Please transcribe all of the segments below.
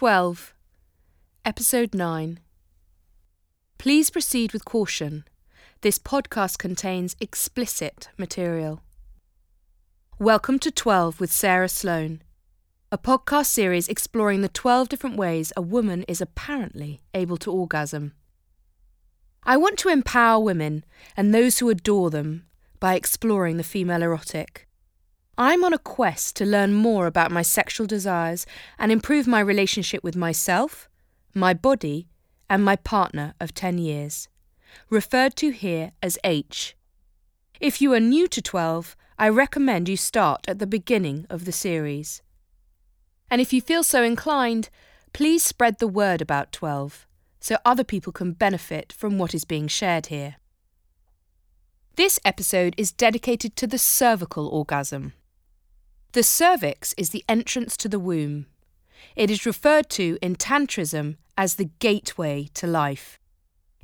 12. Episode 9. Please proceed with caution. This podcast contains explicit material. Welcome to 12 with Sarah Sloan, a podcast series exploring the 12 different ways a woman is apparently able to orgasm. I want to empower women and those who adore them by exploring the female erotic. I'm on a quest to learn more about my sexual desires and improve my relationship with myself, my body, and my partner of 10 years, referred to here as H. If you are new to 12, I recommend you start at the beginning of the series. And if you feel so inclined, please spread the word about 12 so other people can benefit from what is being shared here. This episode is dedicated to the cervical orgasm. The cervix is the entrance to the womb. It is referred to in Tantrism as the gateway to life.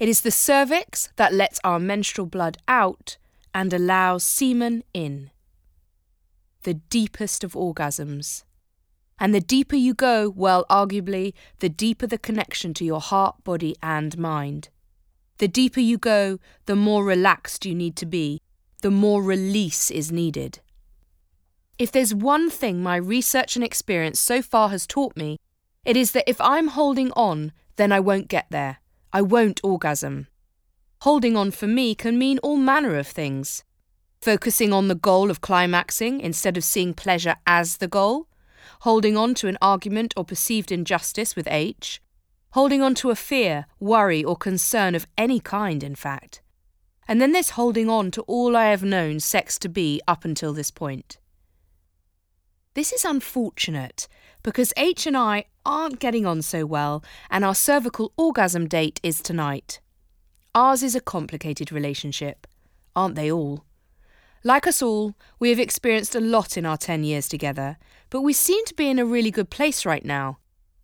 It is the cervix that lets our menstrual blood out and allows semen in. The deepest of orgasms. And the deeper you go, well, arguably, the deeper the connection to your heart, body, and mind. The deeper you go, the more relaxed you need to be, the more release is needed. If there's one thing my research and experience so far has taught me, it is that if I'm holding on, then I won't get there. I won't orgasm. Holding on for me can mean all manner of things. Focusing on the goal of climaxing instead of seeing pleasure as the goal. Holding on to an argument or perceived injustice with H. Holding on to a fear, worry, or concern of any kind, in fact. And then there's holding on to all I have known sex to be up until this point. This is unfortunate because H and I aren't getting on so well, and our cervical orgasm date is tonight. Ours is a complicated relationship, aren't they all? Like us all, we have experienced a lot in our 10 years together, but we seem to be in a really good place right now.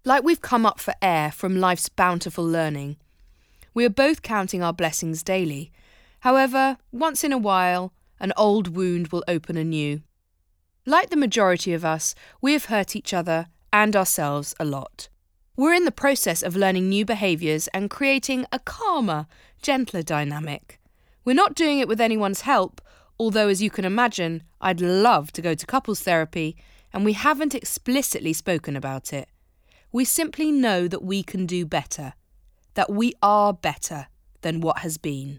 Like we've come up for air from life's bountiful learning. We are both counting our blessings daily. However, once in a while, an old wound will open anew. Like the majority of us, we have hurt each other and ourselves a lot. We're in the process of learning new behaviours and creating a calmer, gentler dynamic. We're not doing it with anyone's help, although, as you can imagine, I'd love to go to couples therapy, and we haven't explicitly spoken about it. We simply know that we can do better, that we are better than what has been.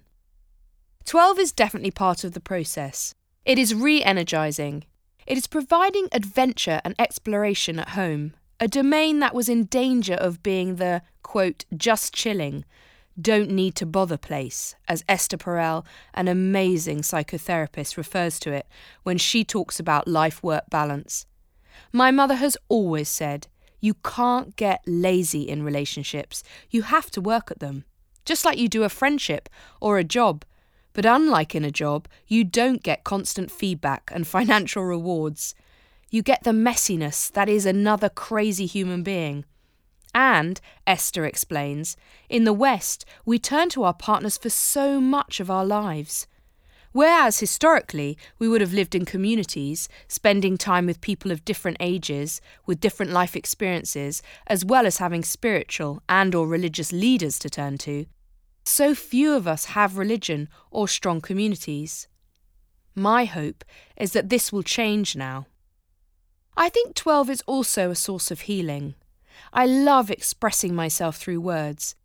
12 is definitely part of the process. It is re energising, it is providing adventure and exploration at home, a domain that was in danger of being the, quote, just chilling, don't need to bother place, as Esther Perel, an amazing psychotherapist, refers to it when she talks about life work balance. My mother has always said, you can't get lazy in relationships, you have to work at them. Just like you do a friendship or a job, but unlike in a job, you don't get constant feedback and financial rewards. You get the messiness that is another crazy human being. And, Esther explains, in the West, we turn to our partners for so much of our lives. Whereas historically, we would have lived in communities, spending time with people of different ages, with different life experiences, as well as having spiritual and or religious leaders to turn to, so few of us have religion or strong communities. My hope is that this will change now. I think 12 is also a source of healing. I love expressing myself through words,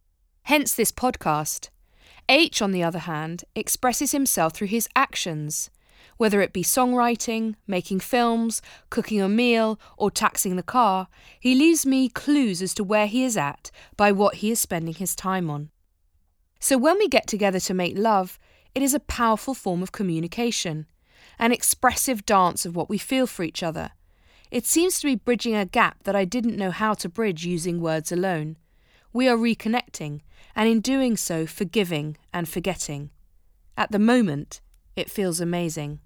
hence this podcast. H, on the other hand, expresses himself through his actions, whether it be songwriting, making films, cooking a meal, or taxing the car, he leaves me clues as to where he is at by what he is spending his time on. So when we get together to make love, it is a powerful form of communication, an expressive dance of what we feel for each other. It seems to be bridging a gap that I didn't know how to bridge using words alone. We are reconnecting, and in doing so, forgiving and forgetting. At the moment, it feels amazing.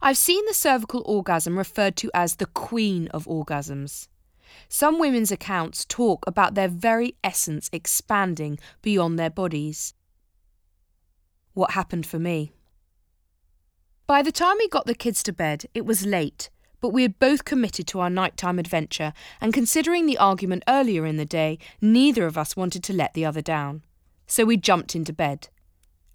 I've seen the cervical orgasm referred to as the queen of orgasms. Some women's accounts talk about their very essence expanding beyond their bodies. What happened for me? By the time we got the kids to bed, it was late, but we had both committed to our nighttime adventure, and considering the argument earlier in the day, neither of us wanted to let the other down. So we jumped into bed.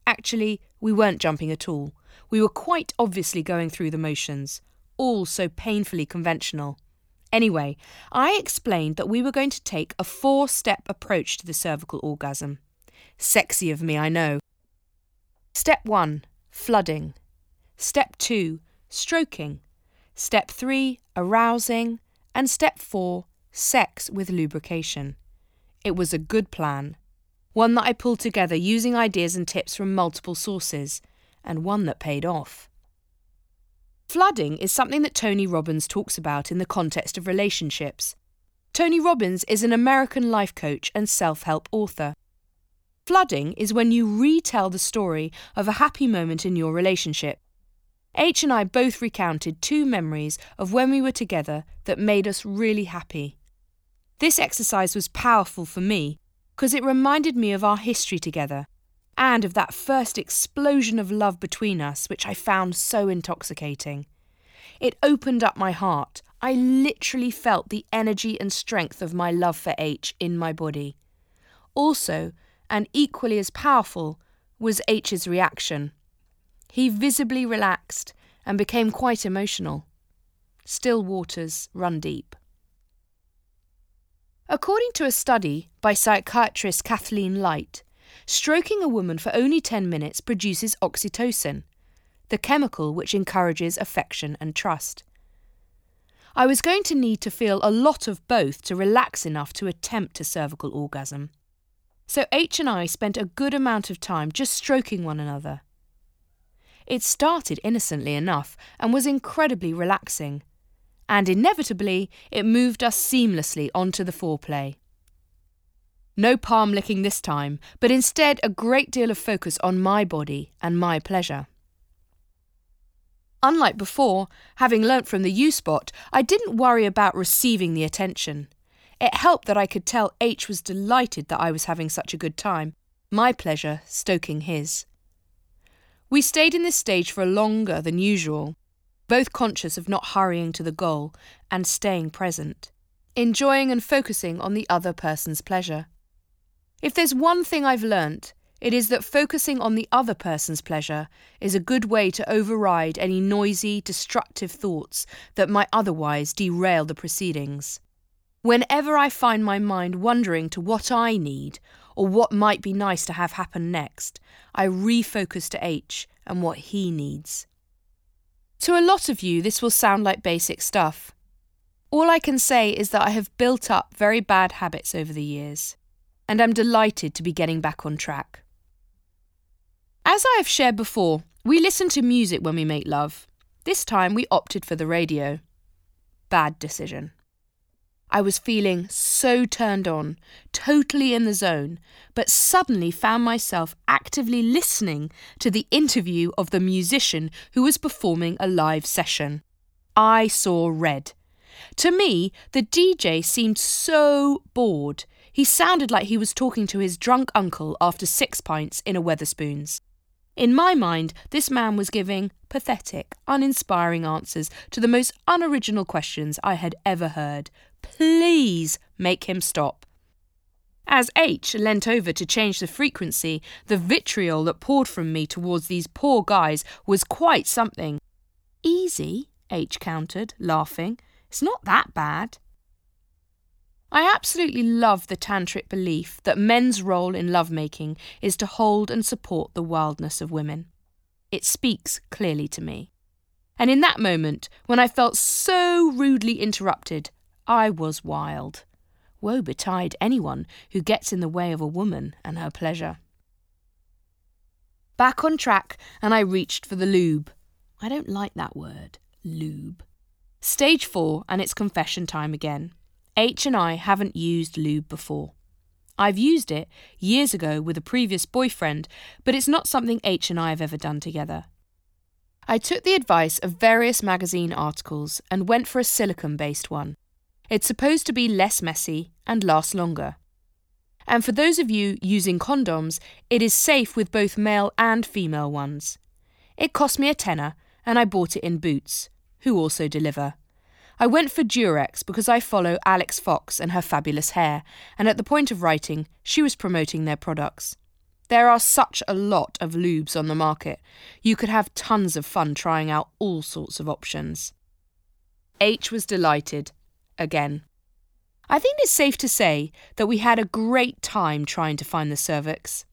Actually, we weren't jumping at all. We were quite obviously going through the motions, all so painfully conventional. Anyway, I explained that we were going to take a four step approach to the cervical orgasm. Sexy of me, I know. Step 1 Flooding. Step 2 Stroking. Step 3 Arousing. And step 4 Sex with lubrication. It was a good plan. One that I pulled together using ideas and tips from multiple sources, and one that paid off. Flooding is something that Tony Robbins talks about in the context of relationships. Tony Robbins is an American life coach and self help author. Flooding is when you retell the story of a happy moment in your relationship. H and I both recounted two memories of when we were together that made us really happy. This exercise was powerful for me because it reminded me of our history together and of that first explosion of love between us, which I found so intoxicating. It opened up my heart. I literally felt the energy and strength of my love for H in my body. Also, and equally as powerful, was H's reaction. He visibly relaxed and became quite emotional. Still waters run deep. According to a study by psychiatrist Kathleen Light, stroking a woman for only 10 minutes produces oxytocin, the chemical which encourages affection and trust. I was going to need to feel a lot of both to relax enough to attempt a cervical orgasm. So H and I spent a good amount of time just stroking one another. It started innocently enough and was incredibly relaxing, and inevitably it moved us seamlessly onto the foreplay. No palm licking this time, but instead a great deal of focus on my body and my pleasure. Unlike before, having learnt from the U spot, I didn't worry about receiving the attention. It helped that I could tell H was delighted that I was having such a good time, my pleasure stoking his. We stayed in this stage for longer than usual, both conscious of not hurrying to the goal and staying present, enjoying and focusing on the other person's pleasure. If there's one thing I've learnt, it is that focusing on the other person's pleasure is a good way to override any noisy, destructive thoughts that might otherwise derail the proceedings. Whenever I find my mind wandering to what I need or what might be nice to have happen next, I refocus to H and what he needs. To a lot of you, this will sound like basic stuff. All I can say is that I have built up very bad habits over the years, and I'm delighted to be getting back on track. As I have shared before, we listen to music when we make love. This time we opted for the radio. Bad decision. I was feeling so turned on, totally in the zone, but suddenly found myself actively listening to the interview of the musician who was performing a live session. I saw red. To me, the DJ seemed so bored. He sounded like he was talking to his drunk uncle after six pints in a Wetherspoons. In my mind, this man was giving pathetic, uninspiring answers to the most unoriginal questions I had ever heard. Please make him stop. As H leant over to change the frequency, the vitriol that poured from me towards these poor guys was quite something. Easy, H countered, laughing. It's not that bad. I absolutely love the tantric belief that men's role in lovemaking is to hold and support the wildness of women. It speaks clearly to me. And in that moment, when I felt so rudely interrupted, I was wild. Woe betide anyone who gets in the way of a woman and her pleasure. Back on track, and I reached for the lube. I don't like that word, lube. Stage four, and it's confession time again. H and I haven't used lube before. I've used it years ago with a previous boyfriend, but it's not something H and I have ever done together. I took the advice of various magazine articles and went for a silicone based one. It's supposed to be less messy and last longer. And for those of you using condoms, it is safe with both male and female ones. It cost me a tenner, and I bought it in Boots, who also deliver. I went for Durex because I follow Alex Fox and her fabulous hair, and at the point of writing, she was promoting their products. There are such a lot of lubes on the market. You could have tons of fun trying out all sorts of options. H was delighted. Again. I think it's safe to say that we had a great time trying to find the cervix.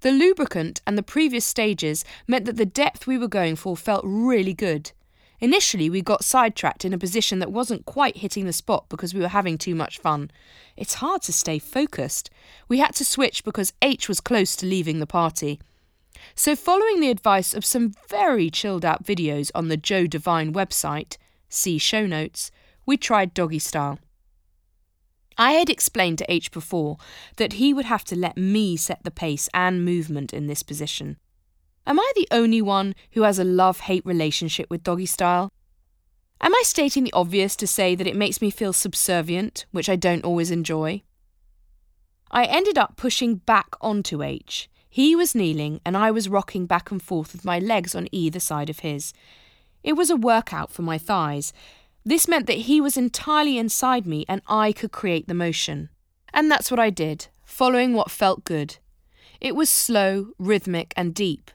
The lubricant and the previous stages meant that the depth we were going for felt really good. Initially, we got sidetracked in a position that wasn't quite hitting the spot because we were having too much fun. It's hard to stay focused. We had to switch because H was close to leaving the party. So, following the advice of some very chilled out videos on the Jo Divine website, see show notes, we tried doggy style. I had explained to H before that he would have to let me set the pace and movement in this position. Am I the only one who has a love hate relationship with doggy style? Am I stating the obvious to say that it makes me feel subservient, which I don't always enjoy? I ended up pushing back onto H. He was kneeling, and I was rocking back and forth with my legs on either side of his. It was a workout for my thighs. This meant that he was entirely inside me and I could create the motion. And that's what I did, following what felt good. It was slow, rhythmic, and deep.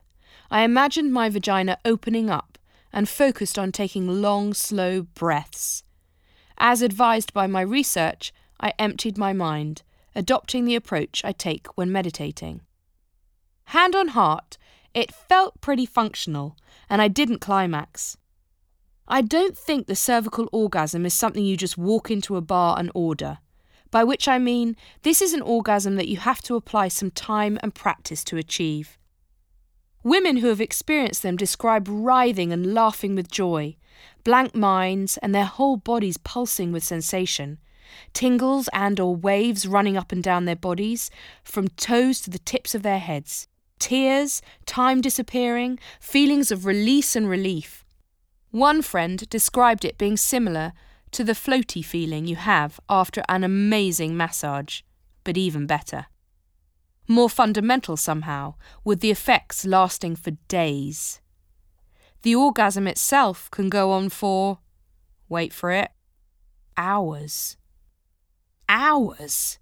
I imagined my vagina opening up and focused on taking long, slow breaths. As advised by my research, I emptied my mind, adopting the approach I take when meditating. Hand on heart, it felt pretty functional, and I didn't climax. I don't think the cervical orgasm is something you just walk into a bar and order, by which I mean this is an orgasm that you have to apply some time and practice to achieve. Women who have experienced them describe writhing and laughing with joy, blank minds and their whole bodies pulsing with sensation, tingles and or waves running up and down their bodies, from toes to the tips of their heads, tears, time disappearing, feelings of release and relief. One friend described it being similar to the floaty feeling you have after an amazing massage, but even better more fundamental somehow, with the effects lasting for days. The orgasm itself can go on for, wait for it, hours. Hours!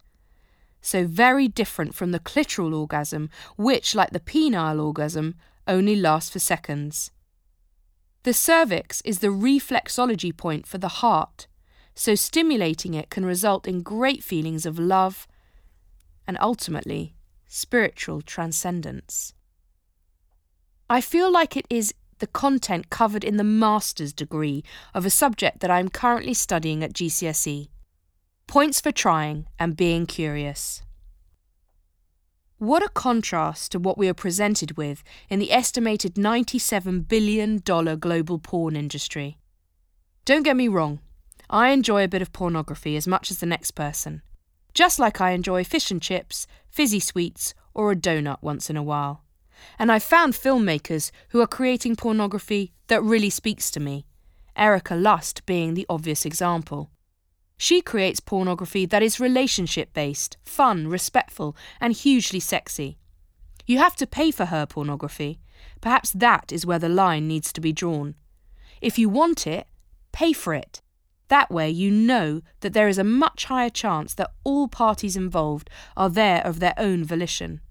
So very different from the clitoral orgasm, which, like the penile orgasm, only lasts for seconds. The cervix is the reflexology point for the heart, so stimulating it can result in great feelings of love and ultimately spiritual transcendence. I feel like it is the content covered in the master's degree of a subject that I am currently studying at GCSE. Points for trying and being curious. What a contrast to what we are presented with in the estimated $97 billion global porn industry. Don't get me wrong, I enjoy a bit of pornography as much as the next person just like I enjoy fish and chips, fizzy sweets, or a donut once in a while. And I've found filmmakers who are creating pornography that really speaks to me, Erika Lust being the obvious example. She creates pornography that is relationship based, fun, respectful, and hugely sexy. You have to pay for her pornography. Perhaps that is where the line needs to be drawn. If you want it, pay for it. That way, you know that there is a much higher chance that all parties involved are there of their own volition.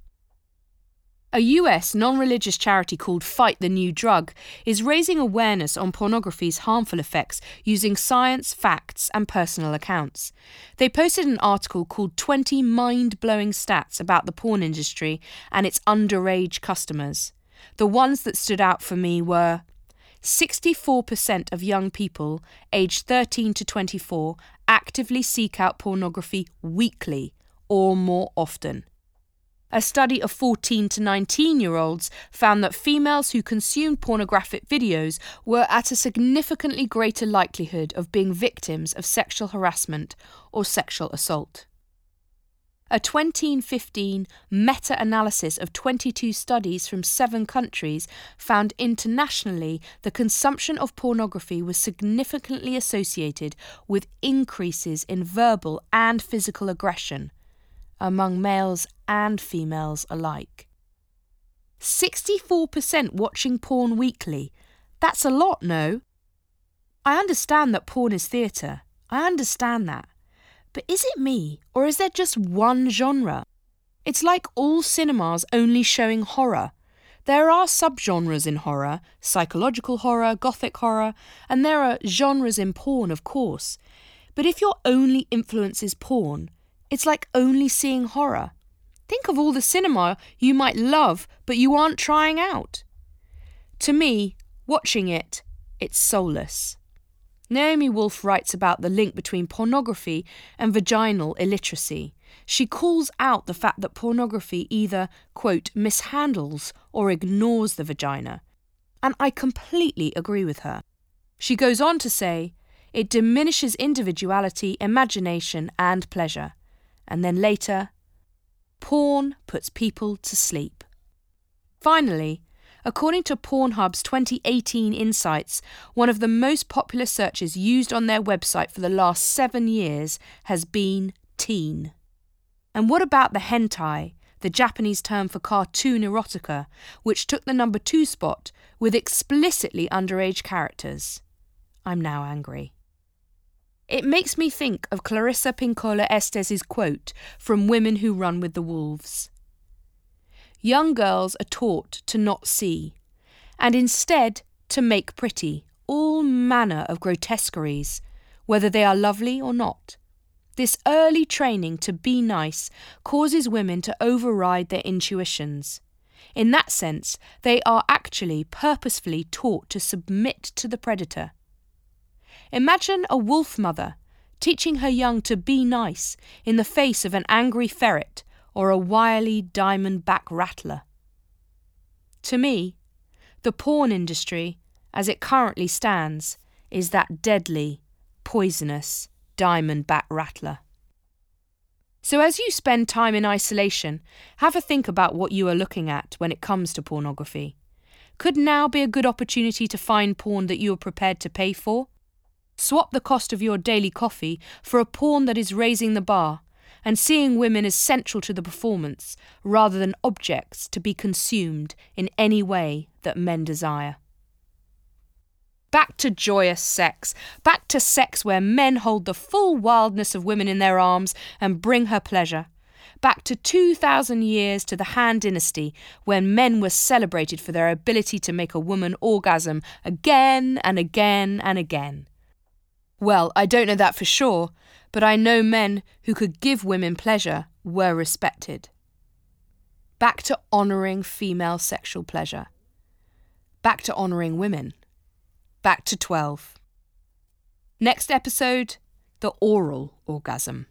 A US non religious charity called Fight the New Drug is raising awareness on pornography's harmful effects using science, facts, and personal accounts. They posted an article called 20 Mind Blowing Stats about the porn industry and its underage customers. The ones that stood out for me were 64% of young people aged 13 to 24 actively seek out pornography weekly or more often. A study of 14 to 19 year olds found that females who consumed pornographic videos were at a significantly greater likelihood of being victims of sexual harassment or sexual assault. A 2015 meta analysis of 22 studies from seven countries found internationally the consumption of pornography was significantly associated with increases in verbal and physical aggression among males and females alike. 64% watching porn weekly. That's a lot, no? I understand that porn is theatre. I understand that. But is it me, or is there just one genre? It's like all cinemas only showing horror. There are subgenres in horror psychological horror, gothic horror, and there are genres in porn, of course. But if your only influence is porn, it's like only seeing horror. Think of all the cinema you might love but you aren't trying out. To me, watching it, it's soulless. Naomi Wolf writes about the link between pornography and vaginal illiteracy. She calls out the fact that pornography either, quote, mishandles or ignores the vagina. And I completely agree with her. She goes on to say, it diminishes individuality, imagination, and pleasure. And then later, porn puts people to sleep. Finally, According to Pornhub's 2018 Insights, one of the most popular searches used on their website for the last seven years has been teen. And what about the hentai, the Japanese term for cartoon erotica, which took the number two spot with explicitly underage characters? I'm now angry. It makes me think of Clarissa Pinkola Estes' quote from Women Who Run with the Wolves. Young girls are taught to not see, and instead to make pretty all manner of grotesqueries, whether they are lovely or not. This early training to be nice causes women to override their intuitions. In that sense, they are actually purposefully taught to submit to the predator. Imagine a wolf mother teaching her young to be nice in the face of an angry ferret or a wily diamond back rattler. To me, the porn industry, as it currently stands, is that deadly, poisonous diamond back rattler. So, as you spend time in isolation, have a think about what you are looking at when it comes to pornography. Could now be a good opportunity to find porn that you are prepared to pay for? Swap the cost of your daily coffee for a porn that is raising the bar and seeing women as central to the performance rather than objects to be consumed in any way that men desire. Back to joyous sex, back to sex where men hold the full wildness of women in their arms and bring her pleasure. Back to 2,000 years to the Han Dynasty, when men were celebrated for their ability to make a woman orgasm again and again and again. Well, I don't know that for sure, but I know men who could give women pleasure were respected. Back to honouring female sexual pleasure. Back to honouring women. Back to 12. Next episode the oral orgasm.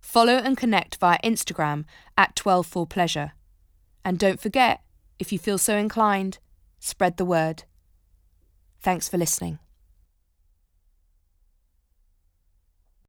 Follow and connect via Instagram at 12forpleasure. And don't forget, if you feel so inclined, spread the word. Thanks for listening.